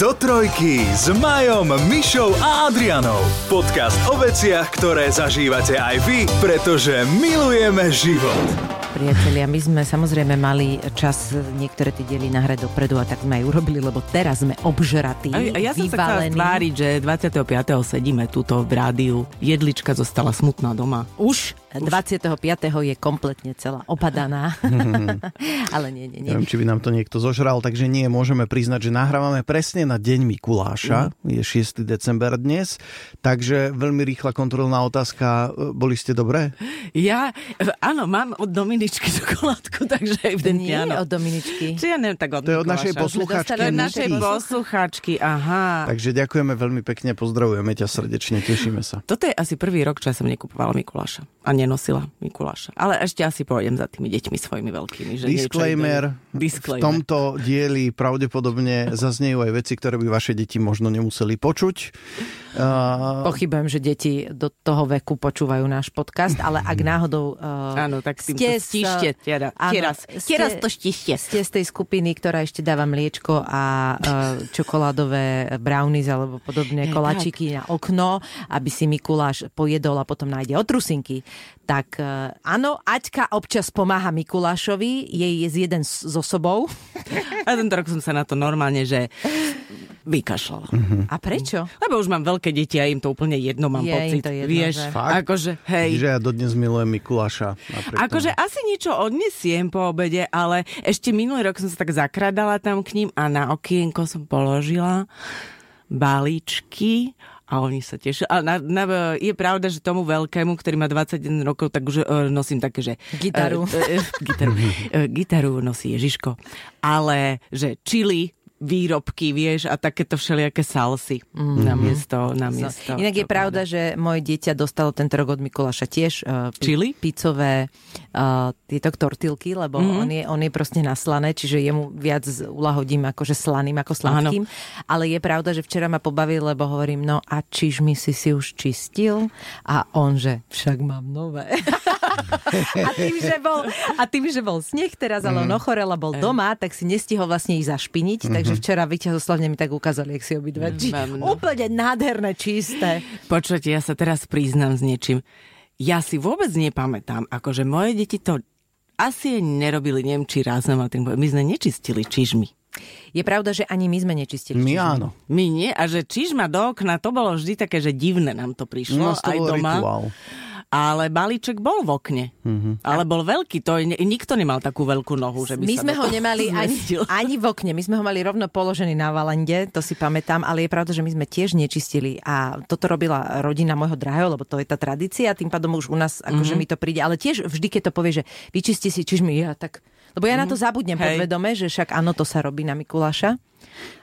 Do trojky s Majom, Mišou a Adrianou. Podcast o veciach, ktoré zažívate aj vy, pretože milujeme život. Priatelia, my sme samozrejme mali čas niektoré tie diely nahrať dopredu a tak sme aj urobili, lebo teraz sme obžratí, A, a ja som sa chcela vyvalení. tváriť, že 25. sedíme tuto v rádiu. Jedlička zostala smutná doma. Už 25. je kompletne celá opadaná. Ale nie, nie, nie. Neviem, či by nám to niekto zožral, takže nie, môžeme priznať, že nahrávame presne na deň Mikuláša, Mhm. je 6. december dnes, takže veľmi rýchla kontrolná otázka, boli ste dobré? Ja, áno, mám od Dominičky čokoládku, takže aj v ten Nie áno. od Dominičky. Či ja neviem, tak od To je od našej je od našej Niky. poslucháčky, aha. Takže ďakujeme veľmi pekne, pozdravujeme ťa srdečne, tešíme sa. Toto je asi prvý rok, čo ja som nekupovala Mikuláša. A nenosila Mikuláša. Ale ešte asi pôjdem za tými deťmi svojimi veľkými. Že Disclaimer, Disclaimer. v tomto dieli pravdepodobne zaznejú aj veci, ktoré by vaše deti možno nemuseli počuť. Uh, Pochybujem, že deti do toho veku počúvajú náš podcast, ale ak náhodou uh, Áno, tak s ste stíšte. Teda, áno, teraz, ste- teraz to stíšte. ste z tej skupiny, ktorá ešte dáva mliečko a uh, čokoládové brownies alebo podobne Je, kolačiky na okno, aby si Mikuláš pojedol a potom nájde otrusinky. Tak uh, áno, Aťka občas pomáha Mikulášovi, jej je jeden s- s osobou. A tento rok som sa na to normálne, že vykašľala. A prečo? Lebo už mám veľké deti a im to úplne jedno, mám Je im pocit. to jedno, Vieš, že? Fakt? akože, hej. že ja dodnes milujem Mikuláša. Akože tomu. asi niečo odnesiem po obede, ale ešte minulý rok som sa tak zakradala tam k ním a na okienko som položila balíčky a oni sa tešili. A na, na, je pravda, že tomu veľkému, ktorý má 21 rokov, tak už uh, nosím také, že... Gitaru. Uh, uh, gitaru, uh, gitaru nosí Ježiško. Ale, že čili, výrobky, vieš, a takéto všelijaké salsy mm-hmm. na miesto, na miesto. Inak je pravda, že moje dieťa dostalo tento rok od Mikuláša tiež uh, Chili? pizzové uh, tieto tortilky, lebo Mhm. mm-hmm. on, je, on je proste naslané, čiže jemu viac uľahodím akože slaným ako sladkým. Ale je pravda, že včera ma pobavil, lebo hovorím, no a čižmy si si už čistil? A on, že však mám nové. a, tým, že bol, a tým, že bol sneh teraz, ale Mhm. on ochorel a bol doma, tak si nestihol vlastne ich zašpiniť, takže včera vyťahoslavne mi tak ukázali, jak si obidve. Mhm. no. úplne nádherné, čisté. Počujete, ja sa teraz priznám s niečím. Ja si vôbec nepamätám, akože moje deti to asi nerobili, neviem, či raz tým My sme nečistili čižmy. Je pravda, že ani my sme nečistili. My čižmy. áno. My nie, a že čižma do okna, to bolo vždy také, že divné nám to prišlo, No, to aj doma. rituál. Ale balíček bol v okne. Mm-hmm. Ale bol veľký, to je, nikto nemal takú veľkú nohu, že by My sa sme ho nemali ani, zmestil. ani v okne, my sme ho mali rovno položený na valende, to si pamätám, ale je pravda, že my sme tiež nečistili a toto robila rodina môjho drahého, lebo to je tá tradícia, tým pádom už u nás akože Mhm. mi to príde, ale tiež vždy, keď to povie, že vyčisti si čižmy, ja tak... Lebo ja na to zabudnem Mhm. Hej. podvedome, že však áno, to sa robí na Mikuláša.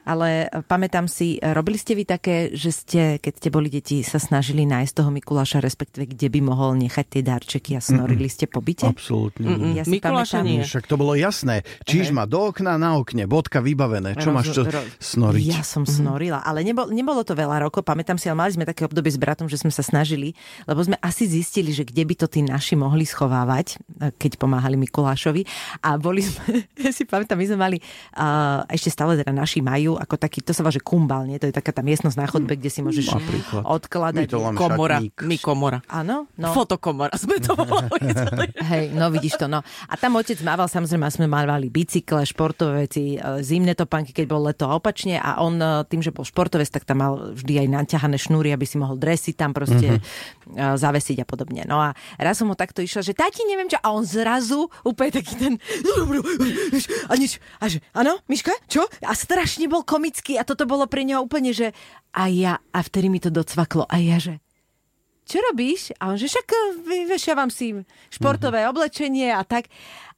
Ale e, pamätám si, e, robili ste vy také, že ste, keď ste boli deti, sa snažili nájsť toho Mikuláša, respektíve kde by mohol nechať tie darčeky a snorili ste po byte? Absolútne. Mm-mm. Ja si Mikuláša pamätám- nie. Však to bolo jasné. Čižma do okna, na okne, bodka vybavené. Čo Roz- máš čo ro- snoriť? Ja som snorila, ale nebol, nebolo to veľa rokov, pamätám si, ale mali sme také obdobie s bratom, že sme sa snažili, lebo sme asi zistili, že kde by to tí naši mohli schovávať, eh, keď pomáhali Mikulášovi. A boli sme, ja si pamätám, my sme mali, uh, ešte stále teda naši majú, ako taký, to sa volá, že kumbal, nie? To je taká tá miestnosť na chodbe, kde si môžeš Napríklad. odkladať. My to Komora, šatník. my komora. Áno? No. Fotokomora sme to volali. Hej, no vidíš to, no. A tam otec mával, samozrejme, sme mávali bicykle, športové veci, e, zimné topánky, keď bol leto a opačne a on e, tým, že bol športovec, tak tam mal vždy aj naťahané šnúry, aby si mohol dresy tam proste mm-hmm. zavesiť a podobne. No a raz som ho takto išla, že tati, neviem čo, a on zrazu úplne taký ten a nič, a že, áno, Miška, čo? A strašne bol komický a toto bolo pre neho úplne, že a ja, a vtedy mi to docvaklo a ja, že čo robíš? A on, že však eh, vyvešiavam si športové oblečenie a tak.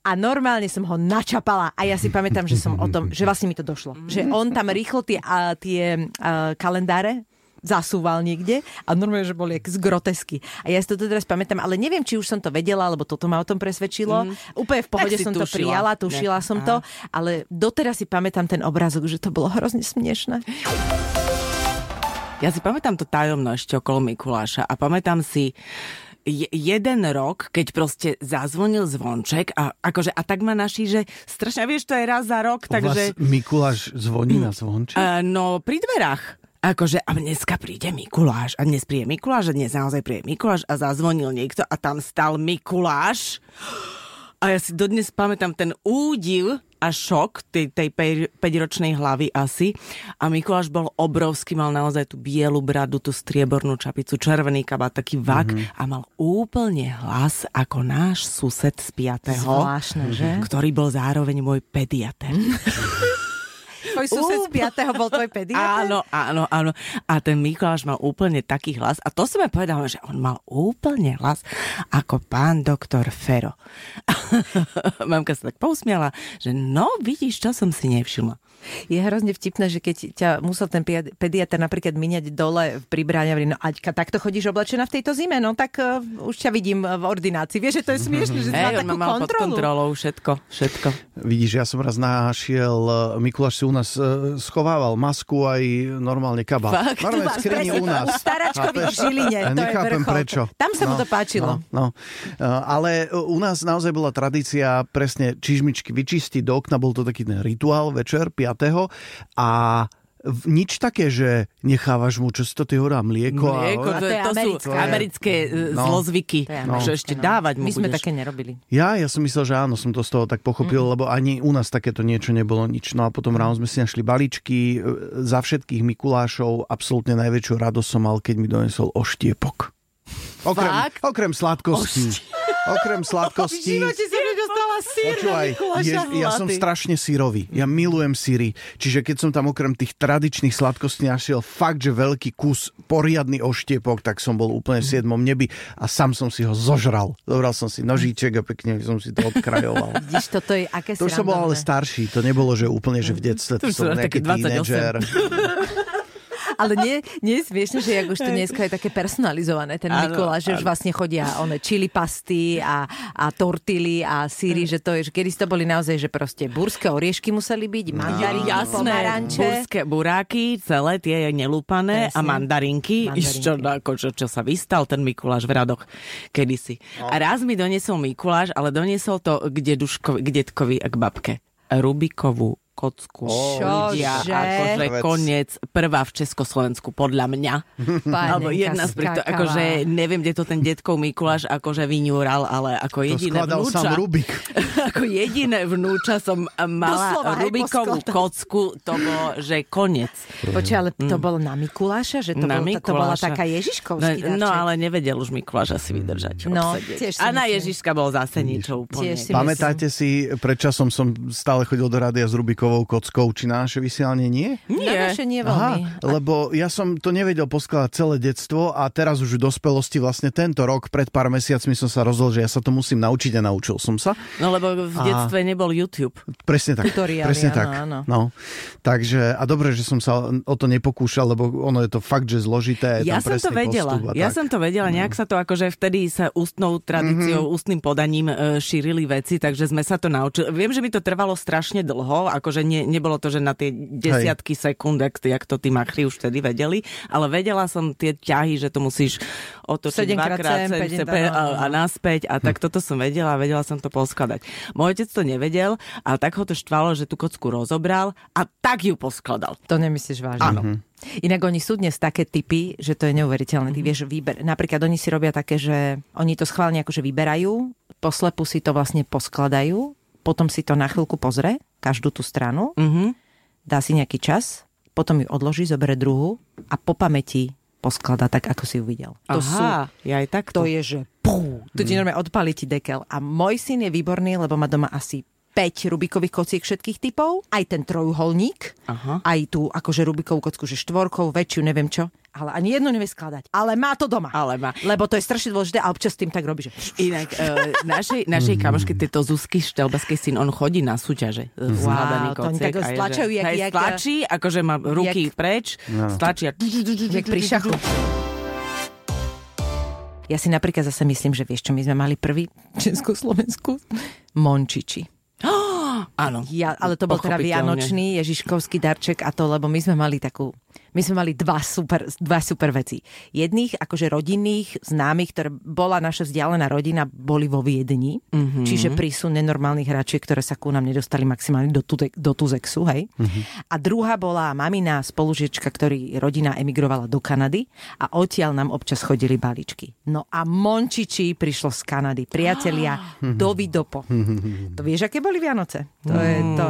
A normálne som ho načapala a ja si pamätám, že som o tom, že vlastne mi to došlo. Že on tam rýchlo tie, a, tie a, kalendáre zasúval niekde a normálne, že boli z grotesky. A ja si to teraz pamätám, ale neviem, či už som to vedela, alebo toto ma o tom presvedčilo. Mm. Úplne v pohode som to tušila. prijala, tušila Ne. som to, ale doteraz si pamätám ten obrázok, že to bolo hrozne smiešné. Ja si pamätám to tajomno ešte okolo Mikuláša a pamätám si, je, jeden rok, keď proste zazvonil zvonček a akože a tak ma naši, že strašne, vieš, to je raz za rok, U takže... vás Mikuláš zvoní na zvonček? Uh, no, pri dverách. Akože, a dneska príde Mikuláš a dnes príde Mikuláš a dnes naozaj príde Mikuláš a zazvonil niekto a tam stal Mikuláš. A ja si dodnes pamätám ten údiv a šok tej, tej 5-ročnej hlavy asi. A Mikuláš bol obrovský, mal naozaj tú bielu bradu, tú striebornú čapicu, červený kabát, taký vak mm-hmm. a mal úplne hlas ako náš sused z 5. Zvláštne, že? ktorý bol zároveň môj pediater. Tvoj sused z 5. bol tvoj pediatr? Áno, áno, áno. A ten Mikuláš mal úplne taký hlas. A to som aj povedala, že on mal úplne hlas ako pán doktor Fero. Mamka sa tak pousmiala, že no, vidíš, čo som si nevšimla. Je hrozne vtipné, že keď ťa musel ten pediatr napríklad miniať dole pri bráne, no Aťka, takto chodíš oblečená v tejto zime, no tak uh, už ťa vidím v ordinácii. Vieš, že to je smiešne, že hey, takú mal kontrolu. pod kontrolou všetko, všetko. Vidíš, ja som raz našiel, Mikuláš si u nás e, schovával masku aj normálne kabát. Fakt? Normálne skrini u nás. Staračkovi v Žiline, to je nechápem vrchol. prečo. Tam sa mu No, to páčilo. No, no. Uh, Ale u nás naozaj bola tradícia presne čižmičky vyčistiť do okna, bol to taký ten rituál večer 5. A nič také, že nechávaš mu, čo si to ty horá, mlieko. Mlieko, a... To, to je to sú americké. americké e, No. zlozvyky, To je že americké, ešte no. dávať mu My sme budeš. také nerobili. Ja, ja som myslel, že áno, som to z toho tak pochopil, mm. lebo ani u nás takéto niečo nebolo nič. No a potom ráno sme si našli balíčky e, za všetkých Mikulášov. Absolútne najväčšiu radosť som mal, keď mi donesol oštiepok. Okrem, Fakt? okrem sladkostí. Okrem sladkostí. si sír Počúvaj, je, ja som strašne sírový. Ja milujem síry. Čiže keď som tam okrem tých tradičných sladkostí našiel fakt, že veľký kus, poriadny oštiepok, tak som bol úplne v siedmom nebi a sám som si ho zožral. Zobral som si nožíček a pekne som si to odkrajoval. Vidíš, toto je aké To už som bol ale starší, to nebolo, že úplne, že v detstve, to, To som nejaký taký 28. tínedžer. Ale nie, nie je smiešne, že jak už to dneska je také personalizované, ten Áno, Mikuláš, že už vlastne chodia one čili pasty a, a tortily a síry, že to je, že kedy to boli naozaj, že proste burské oriešky museli byť, mandaríny, Jasné, pomaranče. burské buráky, celé tie nelúpané a Presne. mandarinky, Mandarinky. čo, ako, čo, čo sa vystal ten Mikuláš v radoch kedysi. A raz mi doniesol Mikuláš, ale doniesol to k, deduškovi, k detkovi a k babke. Rubikovú kocku. Čože? akože koniec, prvá v Československu, podľa mňa. Alebo jedna z skákala. akože neviem, kde to ten detkov Mikuláš akože vyňúral, ale ako To jediné skladal vnúča. sám Rubik. ako jediné vnúča som mala Doslova, Rubikovú kocku, to bolo, že koniec. Počuj, ale to bolo na Mikuláša? Že to, Na bol, to bola Mikuláša. taká Ježiškovský No, no ale nevedel už Mikuláš asi vydržať. No, tiež A na. Ježiška bol zase niečo úplne. Si Pamätáte si, pred časom som stále chodil do rádia s Rubikovou kockou, či na naše vysielanie nie? Na Nie. naše nie veľmi. Aha, lebo ja som to nevedel poskladať celé detstvo a teraz už v dospelosti vlastne tento rok, pred pár mesiacmi som sa rozhodol, že ja sa to musím naučiť a naučil som sa. No lebo v A- detstve nebol YouTube. Presne tak. Tutoriály, presne áno, tak. áno. No. Takže, a dobre, že som sa o to nepokúšal, lebo ono je to fakt, že zložité. Ja tam som to vedela. postup a Ja tak. som to vedela. Nejak sa to akože vtedy sa ústnou tradíciou, ústnym podaním e, šírili veci, takže sme sa to naučili. Viem, že mi to trvalo strašne dlho, akože nie, nebolo to, že na tie desiatky sekúnd, jak, jak to tí machri už vtedy vedeli, ale vedela som tie ťahy, že to musíš otočiť dvakrát a, a naspäť a tak toto som vedela a vedela som to poskladať. Môj otec to nevedel, ale tak ho to štvalo, že tú kocku rozobral a tak ju poskladal. To nemyslíš vážne. Áno. Inak oni sú dnes také typy, že to je neuveriteľné. Ty vieš, výber. Napríklad oni si robia také, že oni to schválne akože vyberajú, poslepu si to vlastne poskladajú, potom si to na chvíľku pozrie, každú tú stranu, Mhm. dá si nejaký čas, potom ju odloží, zoberie druhú a po pamäti posklada tak, ako si ju videl. To sú Aha, ja aj takto. to je, že pú, to ti normálne odpali ti dekel. A môj syn je výborný, lebo má doma asi 5 Rubikových kociek všetkých typov, aj ten trojuholník, Aha. aj tú akože Rubikovú kocku, že štvorkou, väčšiu, neviem čo. Ale ani jednu nevie skladať. Ale má to doma. Ale má. Lebo to je strašne dôležité a občas tým tak robí, že... Inak uh, našej, našej kamoške, tieto Zuzky Štelbaskej syn, on chodí na súťaže. Wow, Wow, to oni tak stlačajú, jak- jak- stlačí, akože má ruky jak- preč, stlačí a... Jak pri šachu. Ja si napríklad zase myslím, že vieš čo, my sme mali prvý Československu Mončiči. Áno. Ja, ale to bol teda vianočný Ježiškovský darček a to, lebo my sme mali takú My sme mali dva super, dva super veci. Jedných, akože rodinných, známych, ktoré bola naša vzdialená rodina, boli vo Viedni, mm-hmm. čiže prísun nenormálnych hráčiek, ktoré sa ku nám nedostali maximálne do, tude, do Tuzexu, hej. Mm-hmm. A druhá bola mamina spolužiečka, ktorý rodina emigrovala do Kanady a odtiaľ nám občas chodili balíčky. No a Mončiči prišlo z Kanady, priatelia, do Vidopo. To vieš, aké boli Vianoce? To je to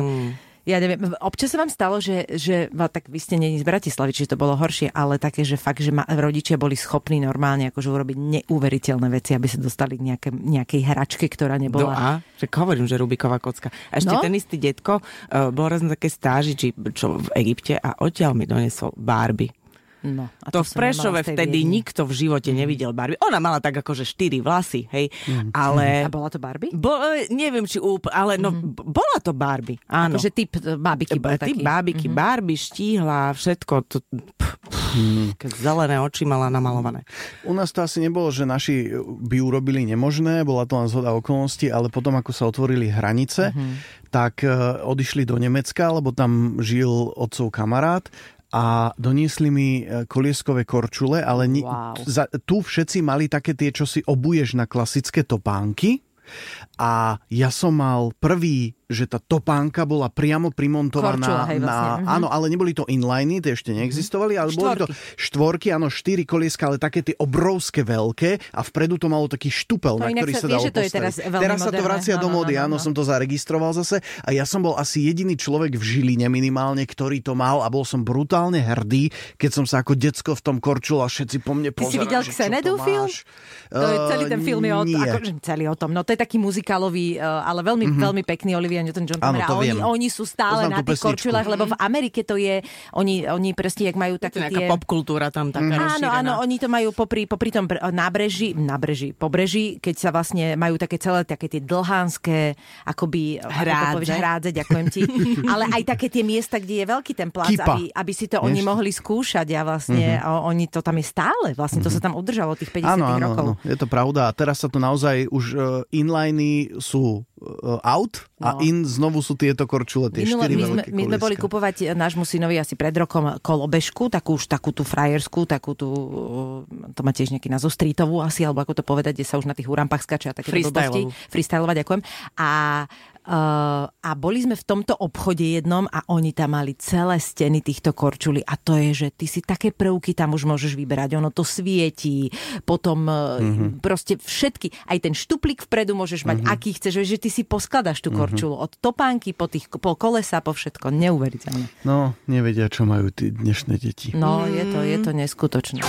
ja neviem, občas sa vám stalo, že, že tak vy ste není z Bratislavy, čiže to bolo horšie, ale také, že fakt, že ma, rodičia boli schopní normálne akože urobiť neuveriteľné veci, aby sa dostali k nejaké, nejakej hračke, ktorá nebola... No a? Že hovorím, že Rubiková kocka. A ešte no? ten istý detko uh, bol raz na také stáži, či, čo v Egypte a odtiaľ mi donesol Barbie. No, a to, to v Prešove vtedy viedni. nikto v živote nevidel Barbie. Ona mala tak akože štyri vlasy, hej. Mm. Ale... A bola to Barbie? Bo, e, neviem, či úplne, ale no, mm. bola to Barbie, áno. Akože typ e, bábiky bol typ taký. bábiky, mm-hmm. Barbie, štíhla, všetko. To, mm. Zelené oči mala namalované. U nás to asi nebolo, že naši by urobili nemožné, bola to len zhoda okolností, ale potom, ako sa otvorili hranice, mm-hmm. tak e, odišli do Nemecka, lebo tam žil otcov kamarát a doniesli mi e, kolieskové korčule, ale ni- wow. za, tu všetci mali také tie, čo si obuješ na klasické topánky. A ja som mal prvý že tá topánka bola priamo primontovaná Korčula, hej, vlastne. na... Mhm. Áno, ale neboli to inliny, tie ešte neexistovali, ale štvorky. boli to štvorky, áno, štyri kolieska, ale také tie obrovské veľké a vpredu to malo taký štupel, to na ktorý sa dalo že to je teraz, teraz sa to vracia do mody, áno, som to zaregistroval zase a ja som bol asi jediný človek v Žiline minimálne, ktorý to mal a bol som brutálne hrdý, keď som sa ako decko v tom korčul a všetci po mne pozerali. Ty si videl Xenedu film? To je celý ten film je o, ako, celý o tom. No to je taký muzikálový, uh, ale veľmi, mm-hmm. veľmi pekný Olivia Newton-John. Áno, to oni, viem. oni sú stále Poznám na tých korčulách, lebo v Amerike to je, oni, oni presne, jak majú také tie... popkultúra tam taká mm. Áno, áno, oni to majú popri, popri tom nábreží, nábreží, pobreží, keď sa vlastne majú také celé také tie dlhánske, akoby... Hrádze. Povieš, hrádze, ďakujem ti. ale aj také tie miesta, kde je veľký ten plac, aby, aby si to Vieš? oni mohli skúšať a vlastne mm-hmm. oni to tam je stále. Vlastne to mm-hmm. sa tam udržalo tých 50 áno, áno, rokov. Áno, je to pravda. A teraz sa to naozaj už uh, inliny sú uh, out a no. in znovu sú tieto korčule, tie Minule, štyri my sme, my sme boli kupovať nášmu synovi asi pred rokom kolobežku, takú už takú tú frajerskú, takú tú, uh, to má tiež nejaký názov, streetovú asi, alebo ako to povedať, kde sa už na tých urampách skače a také blbosti. Freestylová, ďakujem. A Uh, a boli sme v tomto obchode jednom a oni tam mali celé steny týchto korčulí a to je, že ty si také prvky tam už môžeš vyberať, ono to svietí, potom mm-hmm. proste všetky, aj ten štuplík vpredu môžeš mať, mm-hmm. aký chceš, že ty si poskladaš tú korčulu mm-hmm. od topánky po, tých, po kolesa, po všetko, neuveriteľné. No, nevedia, čo majú tí dnešné deti. No, mm. je to, je to neskutočné.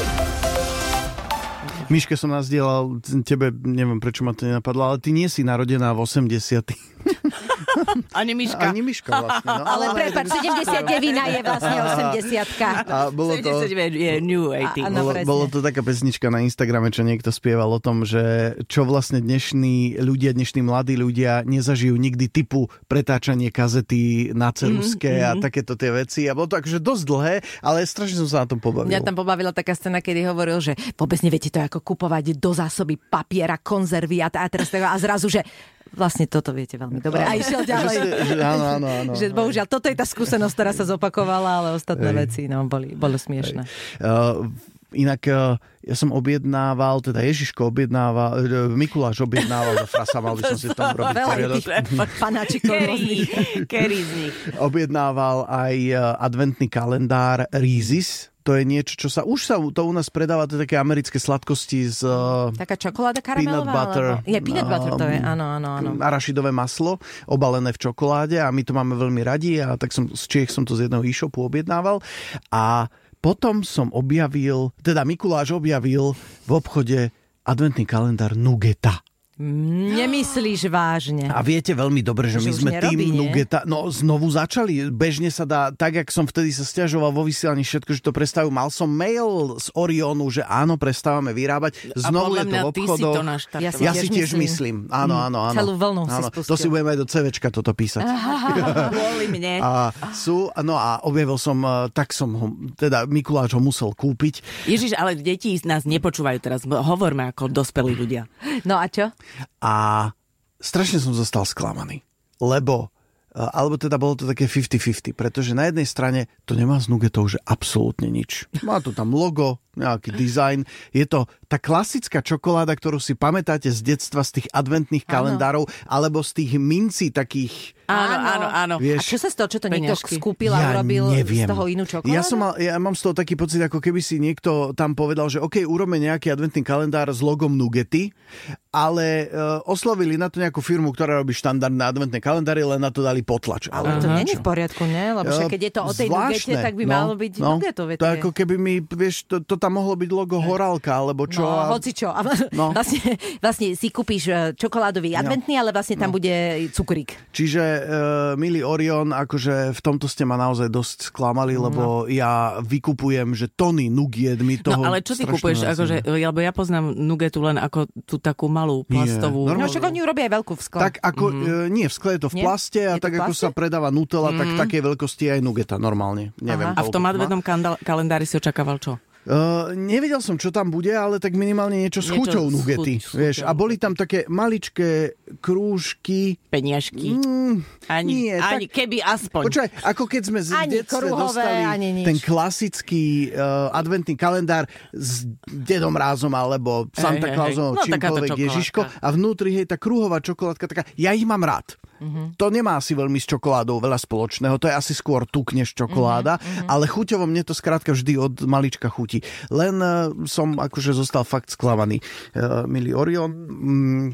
Miške som nazdielal, tebe neviem prečo ma to nenapadlo, ale ty nie si narodená v 80. Ani Miška. Ani Miška vlastne. No. Ale prepáč, 79 je vlastne 80 A bolo to... 79 je New 80. A, bolo, bolo to taká pesnička na Instagrame, čo niekto spieval o tom, že čo vlastne dnešní ľudia, dnešní mladí ľudia nezažijú nikdy typu pretáčanie kazety na ceruske mm, mm. a mhm. takéto tie veci. A bolo to akože dosť dlhé, ale strašne som sa na tom pobavil. Mňa tam pobavila taká scéna, kedy hovoril, že vôbec neviete to ako kupovať do zásoby papiera, konzervy a, a teraz a zrazu, že vlastne toto viete veľmi dobre. A išiel ďalej. Že, že, áno, áno, áno. Že bohužiaľ, toto je tá skúsenosť, ktorá sa zopakovala, ale ostatné Ej. veci no, boli, boli smiešne. Uh, inak uh, ja som objednával, teda Ježiško objednával, uh, Mikuláš objednával frasa, mal by som si tam robiť poriadok. Panáčikov nich. Objednával aj uh, adventný kalendár Rízis, to je niečo, čo sa už sa to u nás predáva, to je také americké sladkosti z Taká čokoláda karamelová? Peanut butter. Alebo... Je, peanut butter to je, áno, áno, áno. Arašidové maslo, obalené v čokoláde a my to máme veľmi radi a tak som z Čiech som to z jedného e-shopu objednával a potom som objavil, teda Mikuláš objavil v obchode adventný kalendár Nugeta. Nemyslíš vážne. A viete veľmi dobre, že, že my sme nerobí, tým Nugeta, no znovu začali. Bežne sa dá, tak jak som vtedy sa stiažoval vo vysielaní všetko, že to prestavujú. Mal som mail z Orionu, že áno, prestávame vyrábať. Znovu je to v obchodoch. To ja si, ja si tiež myslím. myslím. Áno, áno, áno. Celú vlnu áno. si To si budeme aj do CVčka toto písať. Kvôli mne. A sú, no a objavil som, eh, tak som ho, teda Mikuláš ho musel kúpiť. Ježiš, ale deti nás nepočúvajú teraz. Hovorme ako dospelí ľudia. No a čo? A strašne som zostal sklamaný, lebo alebo teda bolo to také 50-50, pretože na jednej strane to nemá z nugetov, že absolútne nič. Má to tam logo, nejaký dizajn. Je to tá klasická čokoláda, ktorú si pamätáte z detstva, z tých adventných kalendárov, alebo z tých mincí takých... Áno, áno, áno. Vieš, a čo sa z toho, čo to niekto skúpil a urobil neviem. z toho inú čokoládu? Ja, som mal, ja mám z toho taký pocit, ako keby si niekto tam povedal, že OK, urobme nejaký adventný kalendár s logom Nugety, ale uh, oslovili na to nejakú firmu, ktorá robí štandardné adventné kalendáry, len na to dali potlač. Ale to není v poriadku, ne? Lebo však keď je to o tej Zvláštne, nugete, tak by no, malo byť no, nugetové. To je ako keby mi, vieš, to, to tam mohlo byť logo Horálka, alebo čo. No, a... hoci čo. A no. vlastne, vlastne si kúpiš e, čokoládový no. adventný, no. ale vlastne tam no. bude cukrík. Čiže, uh, milý Orion, akože v tomto ste ma naozaj dosť sklamali, no. lebo ja vykupujem, že tony nugiet mi toho No ale čo ty kupuješ? Akože, lebo ja poznám nugetu len ako tú takú malú plastovú. Nie. No však oni urobia aj veľkú v skle. Tak ako, mm-hmm. nie, v skle je to v plaste a tak ako sa predáva Nutella, mm-hmm. tak mhm. také veľkosti aj nugeta normálne. Neviem, a v tom adventnom kalendári si očakával čo? Uh, nevedel som, čo tam bude, ale tak minimálne niečo s chuťou nugety. Chuť, vieš, a boli tam také maličké krúžky. Peniažky. Mm, ani, nie, ani tak, keby aspoň. Počkaj, ako keď sme z detstve dostali ani ten klasický uh, adventný kalendár s Dedom Rázom alebo Santa Clausom, no, čímkoľvek Ježiško a vnútri je tá krúhová čokoládka taká, ja ich mám rád. Mm-hmm. To nemá asi veľmi s čokoládou veľa spoločného, to je asi skôr tuk než čokoláda, mm-hmm. ale chuťovo mne to skrátka vždy od malička chutí. Len uh, som akože zostal fakt sklamaný. Uh, milý Orion, mm,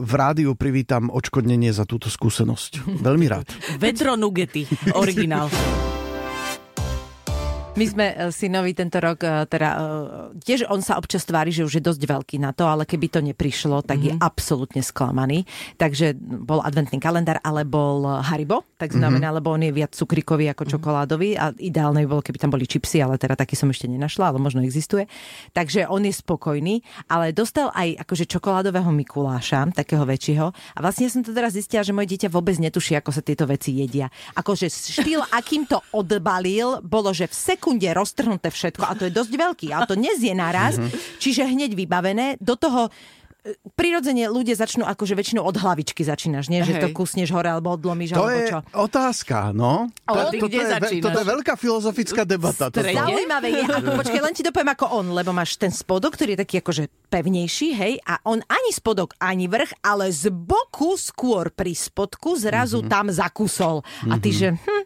v rádiu privítam odškodnenie za túto skúsenosť. Veľmi rád. Vedro nugety, originál. My sme e, synovi tento rok, e, teda e, tiež on sa občas tvári, že už je dosť veľký na to, ale keby to neprišlo, tak mm-hmm. je mhm. absolútne sklamaný. Takže bol adventný kalendár, ale bol Haribo, tak znamená, mm-hmm. lebo on je viac cukrikový ako mhm. čokoládový a ideálne by bolo, keby tam boli čipsy, ale teda taký som ešte nenašla, ale možno existuje. Takže on je spokojný, ale dostal aj akože čokoládového Mikuláša, takého väčšieho. A vlastne ja som to teraz zistila, že moje dieťa vôbec netuší, ako sa tieto veci jedia. Akože štýl, akým to odbalil, bolo, že v sekunde roztrhnuté všetko a to je dosť veľký, ale to nezie naraz, mm-hmm. čiže hneď vybavené. Do toho prirodzene ľudia začnú akože väčšinou od hlavičky začínaš, nie? Že Hej. to kusneš hore alebo odlomíš to alebo je čo. otázka, no. O, to, toto, je, toto je veľká filozofická debata. Zaujímavé je, ako, počkej, len ti dopoviem ako on, lebo máš ten spodok, ktorý je taký akože pevnejší, hej, a on ani spodok, ani vrch, ale z boku skôr pri spodku zrazu mm-hmm. tam zakusol. A ty, mm-hmm. že hm,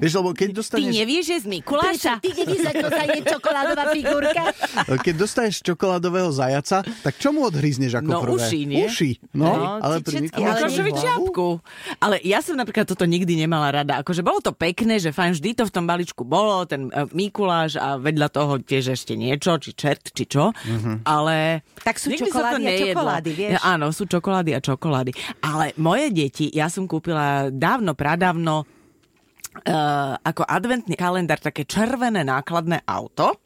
Vieš, lebo keď dostaneš... Ty nevieš, že z Mikuláša? Ty nevieš, ako sa je čokoládová figurka? Keď dostaneš čokoládového zajaca, tak čo mu odhrízneš ako no, prvé? uši, nie? Uši, no. no ale pri Mikulášovi čiapku. Ale ja som napríklad toto nikdy nemala rada. Akože bolo to pekné, že fajn, vždy to v tom balíčku bolo, ten uh, Mikuláš a vedľa toho tiež ešte niečo, či čert, či čo. Uh-huh. Ale... Tak sú čokolády a čokolády, vieš? Ja, áno, sú čokolády a čokolády. Ale moje deti, ja som kúpila dávno, pradávno Uh, ako adventný kalendár také červené nákladné auto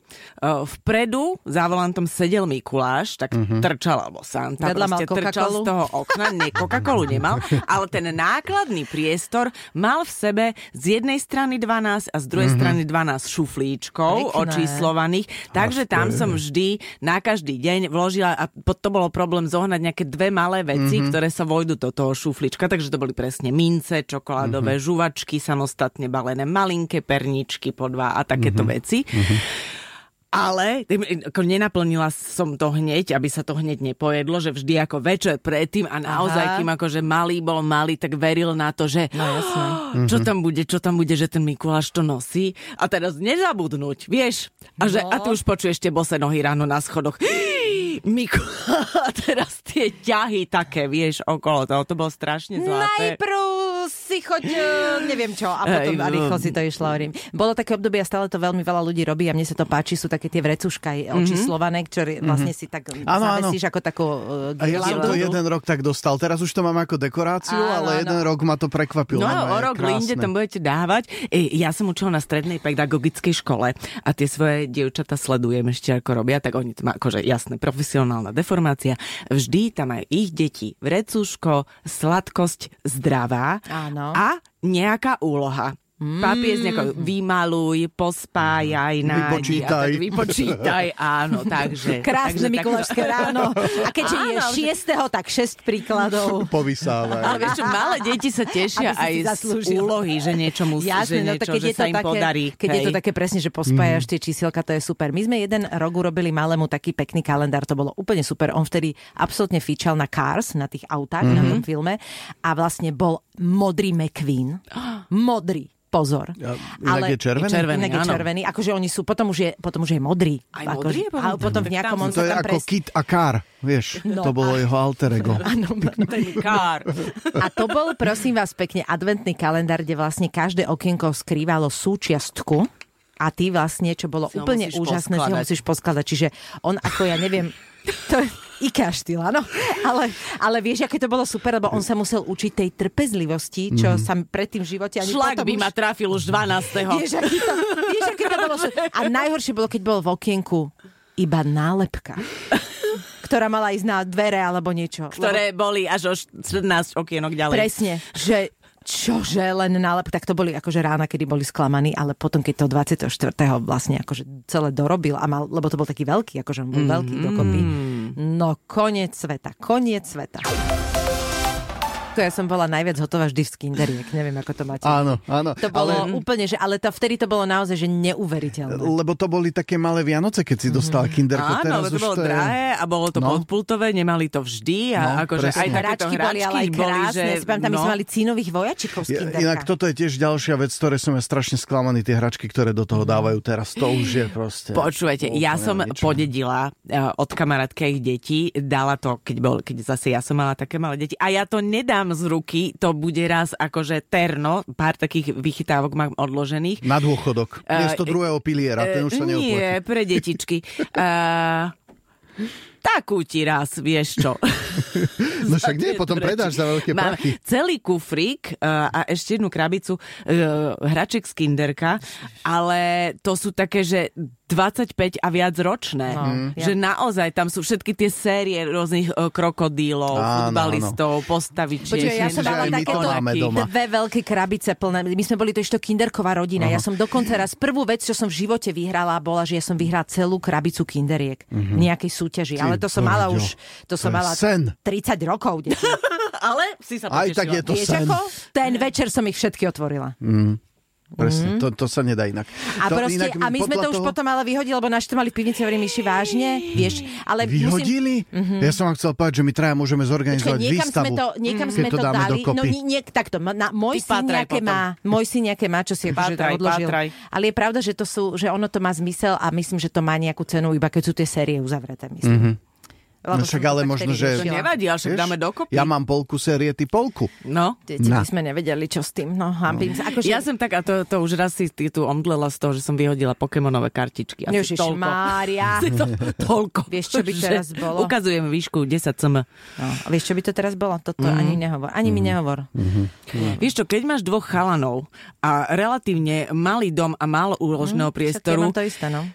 Vpredu za volantom sedel Mikuláš, tak uh-huh. trčal, alebo Santa, Vedľa proste trčal z toho okna, nie, Coca-Colu nemal, ale ten nákladný priestor mal v sebe z jednej strany 12 a z druhej uh-huh. strany 12 šuflíčkov Pekné. očíslovaných, takže tam som vždy na každý deň vložila a to bolo problém zohnať nejaké dve malé veci, uh-huh. ktoré sa vojdu do toho šuflíčka, takže to boli presne mince, čokoládové uh-huh. žuvačky, samostatne balené malinké perničky po dva a takéto uh-huh. veci. Uh-huh. Ale ako nenaplnila som to hneď, aby sa to hneď nepojedlo, že vždy ako večer predtým a naozaj, Aha. kým akože malý bol malý, tak veril na to, že no, jasne. čo tam bude, čo tam bude, že ten Mikuláš to nosí. A teraz nezabudnúť, vieš? A, že, no. a ty už počuješ tie bose nohy ráno na schodoch. Miku, teraz tie ťahy také, vieš, okolo toho. To bolo strašne zlaté. Najprv si choď, e, neviem čo, a potom a rýchlo si to išlo. Hovorím. Bolo také obdobie a stále to veľmi veľa ľudí robí a mne sa to páči, sú také tie vrecuška mm-hmm. očíslované, ktoré mm-hmm. vlastne si tak ano, zavesíš ano. ako takú uh, A ja som to jeden rok tak dostal. Teraz už to mám ako dekoráciu, ano, ale ano. jeden rok ma to prekvapilo. No, o rok Linde tam budete dávať. E, ja som učila na strednej pedagogickej škole a tie svoje dievčata sledujem ešte ako robia, tak oni to má akože jasné, profesionálna deformácia. Vždy tam aj ich deti vrecuško, sladkosť zdravá Áno. A nejaká úloha. Papier nejako vymaluj, pospájaj, nájdi. a Vypočítaj. tak Vypočítaj, áno, takže. Krásne takže Mikulášské ráno. A keďže je Áno, že- 6. tak 6 príkladov. Ale Povysávaj. vieš čo, malé deti sa tešia aj z úlohy, že niečo musí, Jasné, že no niečo, tak keď že je to sa im také, podarí. keď je to také presne, že pospájaš tie čísielka, to je super. My sme jeden rok urobili malému taký pekný kalendár, to bolo úplne super. On vtedy absolútne fičal na Cars, na tých autách, na tom filme a vlastne bol modrý McQueen. Modrý. Pozor. Ja, inak je červený? Je červený. Je červený. Akože oni sú, potom už je, potom už je modrý. Aj Akože- modrý je potom? A potom v nejakom on To je tam ako pres... Kit a Kar, vieš. No to bolo a- jeho alter ego. Áno, kár. A to bol, prosím vás, pekne adventný kalendár, kde vlastne každé okienko skrývalo súčiastku a ty vlastne, čo bolo Si úplne úžasné, si ho poskladať. musíš poskladať. Čiže on ako, ja neviem, to je IKEA štýl, áno. Ale, ale vieš, aké to bolo super, lebo on sa musel učiť tej trpezlivosti, čo Mhm. sa predtým v živote ani Šlak by už... ma trafil už 12. Vieš, aký to, vieš, aké to bolo... A najhoršie bolo, keď bol v okienku iba nálepka, ktorá mala ísť na dvere alebo niečo. Lebo- Ktoré boli až o 14 okienok ďalej. Presne, že čože len nálep, tak to boli akože rána, kedy boli sklamaní, ale potom, keď to 24. vlastne akože celé dorobil, a mal, lebo to bol taký veľký, akože on bol mm, veľký dokopy. No, koniec sveta, koniec sveta. To ja som bola najviac hotová vždy z kinderiek, neviem, ako to máte. Áno, áno. To bolo Ale- úplne, že, ale to, vtedy to bolo naozaj, že neuveriteľné. Lebo to boli také malé Vianoce, keď si dostala kinderko. Áno, Teraz lebo to už bolo to je... drahé a bolo to No. podpultové, nemali to vždy a No, akože presne. aj takéto hračky boli ale aj boli, krásne. že... Ja si pamätám, my sme mali cínových vojačikov z kinderka. inak toto je tiež ďalšia vec, ktoré som ja strašne sklamaný, tie hračky, ktoré do toho dávajú teraz. To už je proste... Počúvajte, ja som niečo. podedila uh, od kamarátky ich detí, dala to, keď, bol, keď zase ja som mala také malé deti a ja to nedám z ruky, to bude raz akože terno, pár takých vychytávok mám odložených. Na dôchodok. Miesto druhého piliera, ten už sa Nie, neoplatí. pre detičky. Uh, takú ti raz, vieš čo. No však nie, potom predáš za veľké Mám prachy. celý kufrík uh, a ešte jednu krabicu uh, hračiek z Kinderka, ale to sú také, že 25 a viac ročné. No, ja- Že naozaj tam sú všetky tie série rôznych uh, krokodílov, Áno, futbalistov, postavičiek. Počuj, ja som mala to takéto dve veľké krabice plné. My sme boli to ešte kinderková rodina. Ja som dokonca raz prvú vec, čo som v živote vyhrala, bola, že ja som vyhrala celú krabicu kinderiek. v nejakej súťaži. Ty Ale to som mala brďo, už, to som to mala sen. 30 rokov. Deti. Ale si sa Aj tak je to Vieš sen. ako? Ten večer som ich všetky otvorila. Presne, to, to sa nedá inak. Mhm. A, to, proste, a my sme podľa to už toho- potom ale vyhodili, lebo naši to mali v pivnici, hovorím, myši vážne, vieš, ale musím... Vyhodili? Ja som vám chcel povedať, že my traja môžeme zorganizovať niekam výstavu. sme to, niekam keď sme to to, dáme dali. dokopy. No nie, nie, takto, na, môj Ty syn pátraj nejaké potom. má, môj syn nejaké má, čo si akože Pátraj, odložil. pátraj. Ale je pravda, že to sú, že ono to má zmysel a myslím, že to má nejakú cenu, iba keď sú tie série uzavreté, myslím. Mm-hmm. No však ale možno, že- To nevadí, ale však Vieš, dáme dokopy. Ja mám polku série, ty polku. No. Deti, Na. my sme nevedeli, čo s tým. No, hambím sa. Akože, Ja som tak, a to, to už raz si ty tu omdlela z toho, že som vyhodila Pokémonové kartičky. Asi Ježiš toľko. Mária. Asi to, toľko. Vieš, čo by teraz bolo? Ukazujem výšku 10 cm. No, a vieš, čo by to teraz bolo? Toto Mhm. ani nehovor. Ani mi nehovor. Vieš čo, keď máš dvoch chalanov a relatívne malý dom a málo úložného Však ja priestoru, mám to isté, no.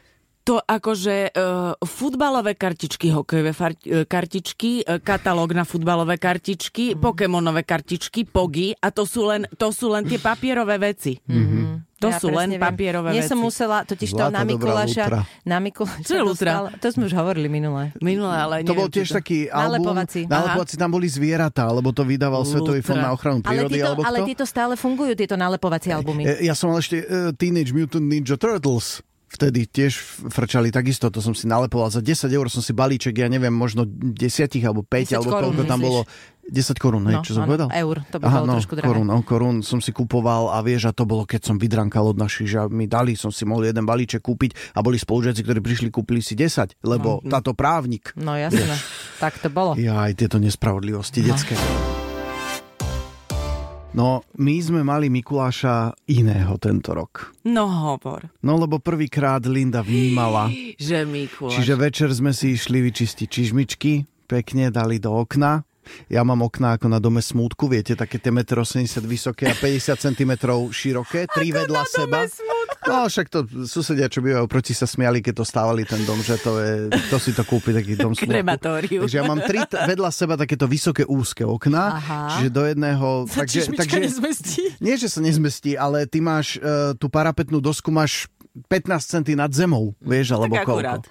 To akože uh, futbalové kartičky, hokejové far, uh, kartičky, uh, katalóg na futbalové kartičky, Pokémonové kartičky, pogy a to sú len, to sú len tie papierové veci. To Ja sú len viem. papierové Nie veci. som musela, totiž to na Mikuláša, lutra. na Mikuláša, to, lutra? stále- to sme už hovorili minule. Minulé, ale To neviem, bol tiež to... taký album. Nalepovací. Nalepovací, tam boli zvieratá, lebo to vydával Svetový fond Lutra. na ochranu Ale prírody, tieto, alebo ale tieto stále fungujú, tieto nalepovacie albumy. E, Ja som mal ešte uh, Teenage Mutant Ninja Turtles. Vtedy tiež frčali takisto, to som si nalepoval. Za 10 eur som si balíček, ja neviem, možno 10 alebo 5, 10 alebo korún, koľko tam bolo. 10 korún, hej, No, čo som áno, povedal? eur, to by Aha, bolo no, trošku drahé. korún, no, korún som si kupoval a vieš, a to bolo, keď som vydrankal od našich, že mi dali, som si mohol jeden balíček kúpiť a boli spolužiaci, ktorí prišli, kúpili si 10, lebo táto právnik. No jasné, tak to bolo. Ja aj tieto nespravodlivosti detské. No, my sme mali Mikuláša iného tento rok. No hovor, No, lebo prvýkrát Linda vnímala, že Mikuláš. čiže večer sme si išli vyčistiť čižmičky, pekne dali do okna. Ja mám okná ako na dome smútku, viete, také tie 1,80 m vysoké a 50 cm široké, tri vedľa seba. No však to susedia, čo bývajú proti sa smiali, keď to stávali ten dom, že to je, to si to kúpi taký dom smutku. Krematórium. Takže ja mám tri t- vedľa seba takéto vysoké úzke okná, Aha. čiže do jedného... takže, takže, nezmestí. nie, že sa nezmestí, ale ty máš uh, tú parapetnú dosku, máš 15 centy nad zemou, vieš, alebo Tak koľko. akurát.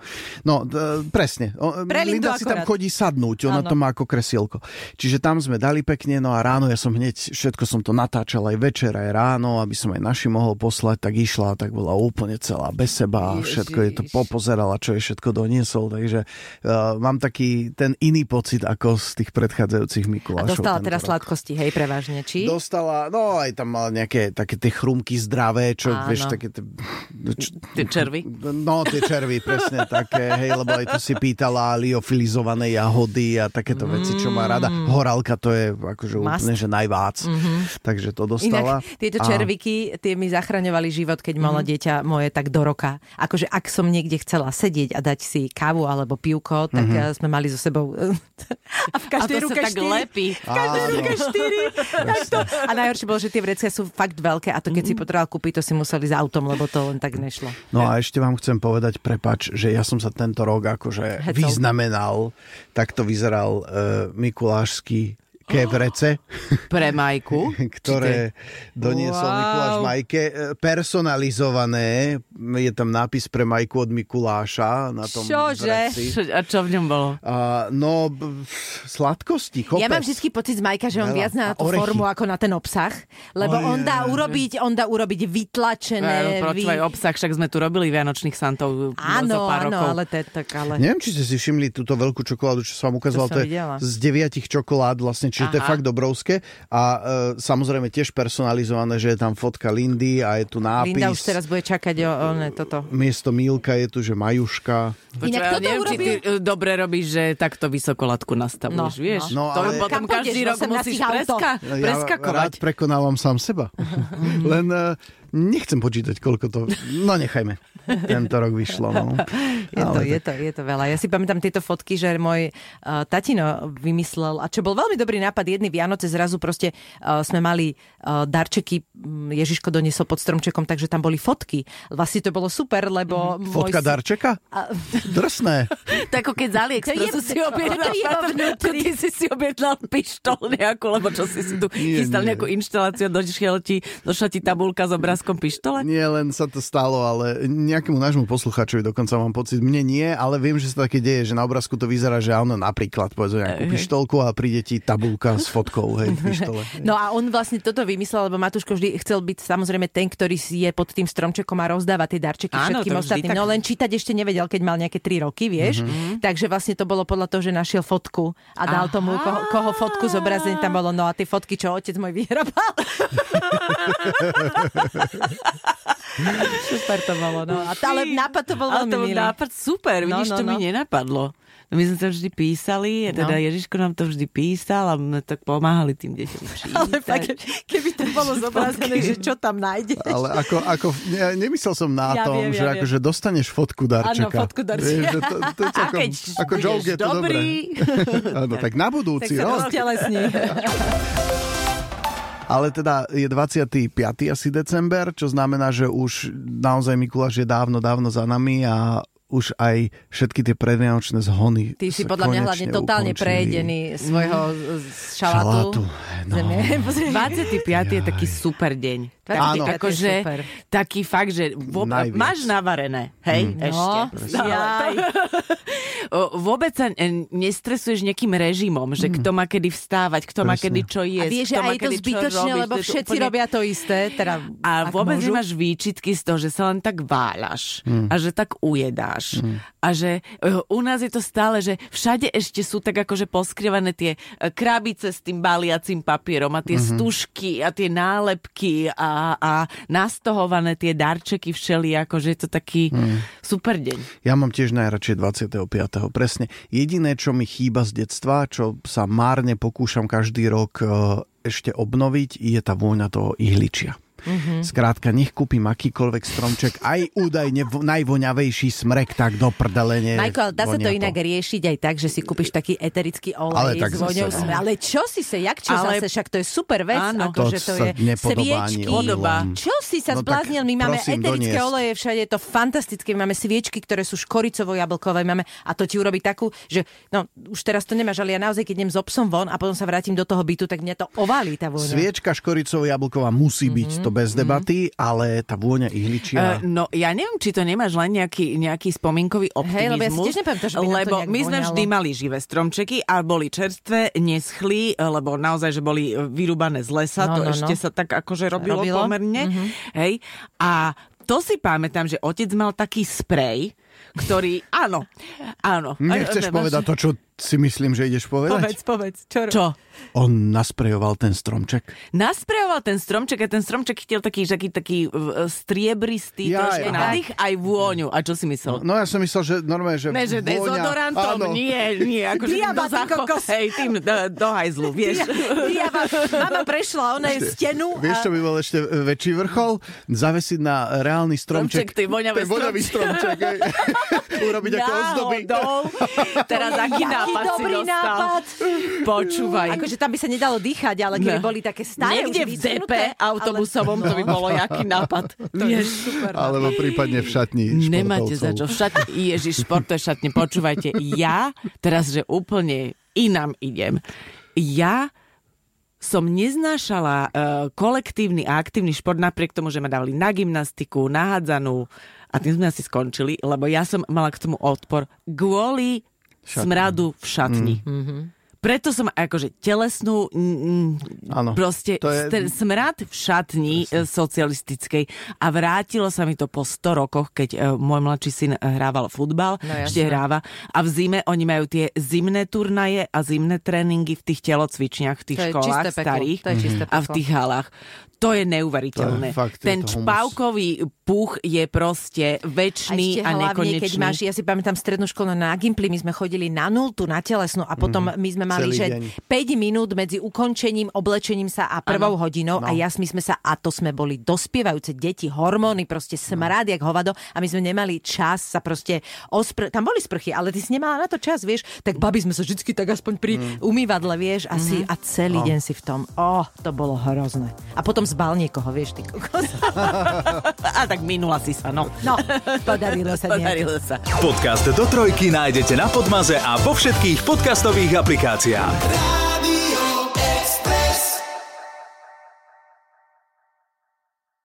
No, d- presne. O, Linda si tam chodí sadnúť, ona Áno. to má ako kresielko. Čiže tam sme dali pekne, no a ráno ja som hneď, všetko som to natáčal aj večer, aj ráno, aby som aj naši mohol poslať, tak išla, tak bola úplne celá bez seba a všetko je to popozerala, čo je všetko doniesol, takže uh, mám taký ten iný pocit ako z tých predchádzajúcich A Mikulášov. dostala tento teraz rok. sladkosti, hej, prevažne, či? Dostala, no aj tam mala nejaké také tie chrumky zdravé, čo Áno. vieš, také tie... Č- Tie červy. No, tie červy, presne také, hej, lebo aj to si pýtala liofilizované jahody a takéto veci, čo má rada. Horálka to je akože Mm. Must. úplne, že najvác. Takže to dostala. Inak tieto A- červiky, tie mi zachraňovali život, keď Mhm. malo dieťa moje tak do roka. Akože ak som niekde chcela sedieť a dať si kávu alebo pivko, tak Mhm. mm sme mali so sebou a v A každej to ruke sa tak štyri. lepí. V každej Áno. ruke štyri. A najhoršie bolo, že tie vrecká sú fakt veľké a to keď si potreboval kúpiť, to si museli s autom, lebo to len tak nešlo. No a ešte vám chcem povedať, prepač, že ja som sa tento rok akože Hecol. vyznamenal, tak to vyzeral uh, Mikulášsky kevrece, Pre Majku. ktoré doniesol Wow. Mikuláš Majke. Personalizované, je tam nápis pre Majku od Mikuláša na tom Čože? a čo v ňom bolo? A, no, sladkosti, kopec. Ja mám vždy pocit z Majka, že on Veľa. viac na tú orechy. formu ako na ten obsah, lebo Oj, on dá je, urobiť, on dá urobiť vytlačené. Počúvaj, obsah, však sme tu robili Vianočných santov zo Áno, pár áno, rokov. ale to je tak, ale... Neviem, či ste si všimli túto veľkú čokoládu, čo som vám ukazoval. To som To, je videla. z deviatich čokolád, vlastne, čiže to je Aha. fakt dobrovské. A e, samozrejme tiež personalizované, že je tam fotka Lindy a je tu nápis. Linda už teraz bude čakať o, o ne, toto. Miesto Mílka je tu, že Majuška. Inak toto neviem, či ty urobil- e, dobre robíš, že takto vysokolatku nastavuješ, No, vieš? no. To ale- potom každý rok 18 musíš preska, Ja preskakovať. rád prekonávam sám seba. Len e, nechcem počítať, koľko to... No nechajme. Tento rok vyšlo. No. Je to, je to, je to veľa. Ja si pamätám tieto fotky, že môj uh, tatino vymyslel, a čo bol veľmi dobrý nápad, jedny Vianoce zrazu proste uh, sme mali uh, darčeky, mm, Ježiško doniesol pod stromčekom, takže tam boli fotky. Vlastne to bolo super, lebo... môj Fotka syn- darčeka? A- Drsné. Tak ako keď z AliExpressu si objednal, to ty si si objednal pištol nejakú, lebo čo si si tu chystal nejakú inštaláciu došiel ti, došla ti tabulka s obrázkom pištole? Nie len sa to stalo, ale nejakému nášmu posluchačovi dokonca mám pocit. Mne nie, ale viem, že sa také deje, že na obrázku to vyzerá, že áno, napríklad povedzme nejakú pištolku a príde ti tabulka s fotkou, hej, pištole. No a on vlastne toto vymyslel, lebo Matúško vždy chcel byť samozrejme ten, ktorý si je pod tým stromčekom a rozdáva tie darčeky Áno, všetkým ostatným. tak. No len čítať ešte nevedel, keď mal nejaké 3 roky, vieš. Mm-hmm. Takže vlastne to bolo podľa toho, že našiel fotku a dal Aha. tomu, koho, koho fotku zobrazenie tam bolo. No a tie fotky, čo otec môj vyhrabal. Super to bolo, no. A tá, ale nápad to bol Ale veľmi to bol milý. nápad super, No, vidíš, no, to mi no. nenapadlo. No My sme to vždy písali, a teda No. Ježiško nám to vždy písal a my tak pomáhali tým deťom čítať. Ale fakt, keby to bolo zobrazené, že čo tam nájdeš. Ale ako, ako ne, nemyslel som na Ja tom, viem, že ja akože dostaneš fotku darčeka. Áno, fotku darčeka. Vieš, to, to je A celkom, keď ako budeš joke je to dobrý, dobré. Áno, tak na Tak budúci sa rok. roztelesní. Ale teda je 25. asi december, čo znamená, že už naozaj Mikuláš je dávno, dávno za nami a už aj všetky tie predvianočné zhony Ty si podľa mňa hlavne totálne ukončili. prejedený svojho šalátu. Šalátu, no. Zeme. Pozri. 25. je taký super deň. Taký, Áno. akože, Super. taký fakt, že Najviac. máš navarené, hej, No, ešte. jaj. O, vôbec sa e, nestresuješ nejakým režimom, že kto má kedy vstávať, kto má Presne. kedy čo A jesť, vieš, že kto má aj je to zbytočné, robiť, lebo všetci úplne- robia to isté. Teda, A vôbec môžu. nemáš výčitky z toho, že sa len tak váľaš a že tak ujedáš. A že e, u nás je to stále, že všade ešte sú tak akože poskrievané tie e, krabice s tým baliacím papierom a tie stužky a tie nálepky a, a nastohované tie darčeky všeli, akože je to taký super deň. Ja mám tiež najradšej 25. Presne. Jediné, čo mi chýba z detstva, čo sa márne pokúšam každý rok e, ešte obnoviť, je tá vôňa toho ihličia. Mm-hmm. Skrátka, nech kúpim akýkoľvek stromček, aj údajne v, najvoňavejší smrek, tak do prdelenie. Majko, dá sa to inak riešiť aj tak, že si kúpiš taký eterický olej ale s voňou zase, no. Ale čo si sa, jak čo ale... zase, však to je super vec, áno, ako, to, že to je sviečky. Čo si sa no, zbláznil, my máme eterické doniesť. oleje všade, je to fantastické, my máme sviečky, ktoré sú škoricovo-jablkové, máme a to ti urobí takú, že no už teraz to nemáš, ale ja naozaj, keď idem s obsom von a potom sa vrátim do toho bytu, tak mňa to ovalí tá vôňa. Sviečka škoricovo-jablková musí byť, mm-hmm. To bez debaty, mm-hmm. ale tá vôňa ihličia... Uh, no ja neviem, či to nemáš len nejaký, nejaký spomienkový optimizmus. Hej, lebo ja si tiež nepamätám, že by lebo my sme vždy mali živé stromčeky a boli čerstvé, neschli, lebo naozaj, že boli vyrúbané z lesa, no, to no, ešte no. sa tak akože robilo, robilo? pomerne. Mm-hmm. Hej. A to si pamätám, že otec mal taký sprej, ktorý, áno, áno. Nechceš povedať to, čo si myslím, že ideš povedať? Povedz, povedz. Čo? Čo? On nasprejoval ten stromček? Nasprejoval ten stromček a ten stromček chytil taký, taký, taký striebristý, ja, trošku nádych aj vôňu. A čo si myslel? No ja som myslel, že normálne, že Ne, že vôňa... dezodorantom, áno. nie, nie. Akože Diaba, do zácho... Hej, tým do, do hajzlu, vieš. Diaba, mama prešla, ona je stenu. A... Vieš, čo by bol ešte väčší vrchol? Zavesiť na reálny stromček. Stromček, ty voňavý stromček. Urobiť ako ozdoby. Teraz aký nápad dobrý dostal. nápad. Počúvaj. Akože tam by sa nedalo dýchať, ale keby no. boli také staré Niekde v depe autobusovom ale... to by bolo jaký nápad. To je super nápad. Alebo prípadne v šatni Nemáte za čo. V šatni, ježiš, športové šatne. Počúvajte, ja teraz, že úplne inám idem. Ja som neznášala uh, kolektívny a aktívny šport napriek tomu, že ma dali na gymnastiku, na hádzanú a tým sme asi skončili, lebo ja som mala k tomu odpor kvôli šatni. smradu v šatni. Mm. Mm-hmm. Preto som akože telesnú, ano, proste to je... ten smrad v šatni Presne. socialistickej. A vrátilo sa mi to po 100 rokoch, keď uh, môj mladší syn hrával futbal, no, ešte hráva. A v zime oni majú tie zimné turnaje a zimné tréningy v tých telocvičniach, v tých to školách starých a v tých halách. To je neuveriteľné. To je fakt, Ten čpavkový puch je proste väčší a, a nekonečný. keď máš, ja si pamätám strednú školu na Gimply, my sme chodili na nultu, na telesnú a potom mm, my sme mali, že deň. 5 minút medzi ukončením, oblečením sa a prvou ano. hodinou no. a jasmi sme sa, a to sme boli dospievajúce deti, hormóny, proste smrad, no. jak hovado a my sme nemali čas sa proste ospr... Tam boli sprchy, ale ty si nemala na to čas, vieš, tak babi sme sa vždy tak aspoň pri mm. umývadle, vieš, asi mm-hmm. a celý no. deň si v tom. Oh, to bolo hrozné. A potom zbal niekoho, vieš, ty kokos. A tak minula si sa, no. No, podarilo sa. Podarilo sa. Podcast do trojky nájdete na Podmaze a vo všetkých podcastových aplikáciách relácia. Rádio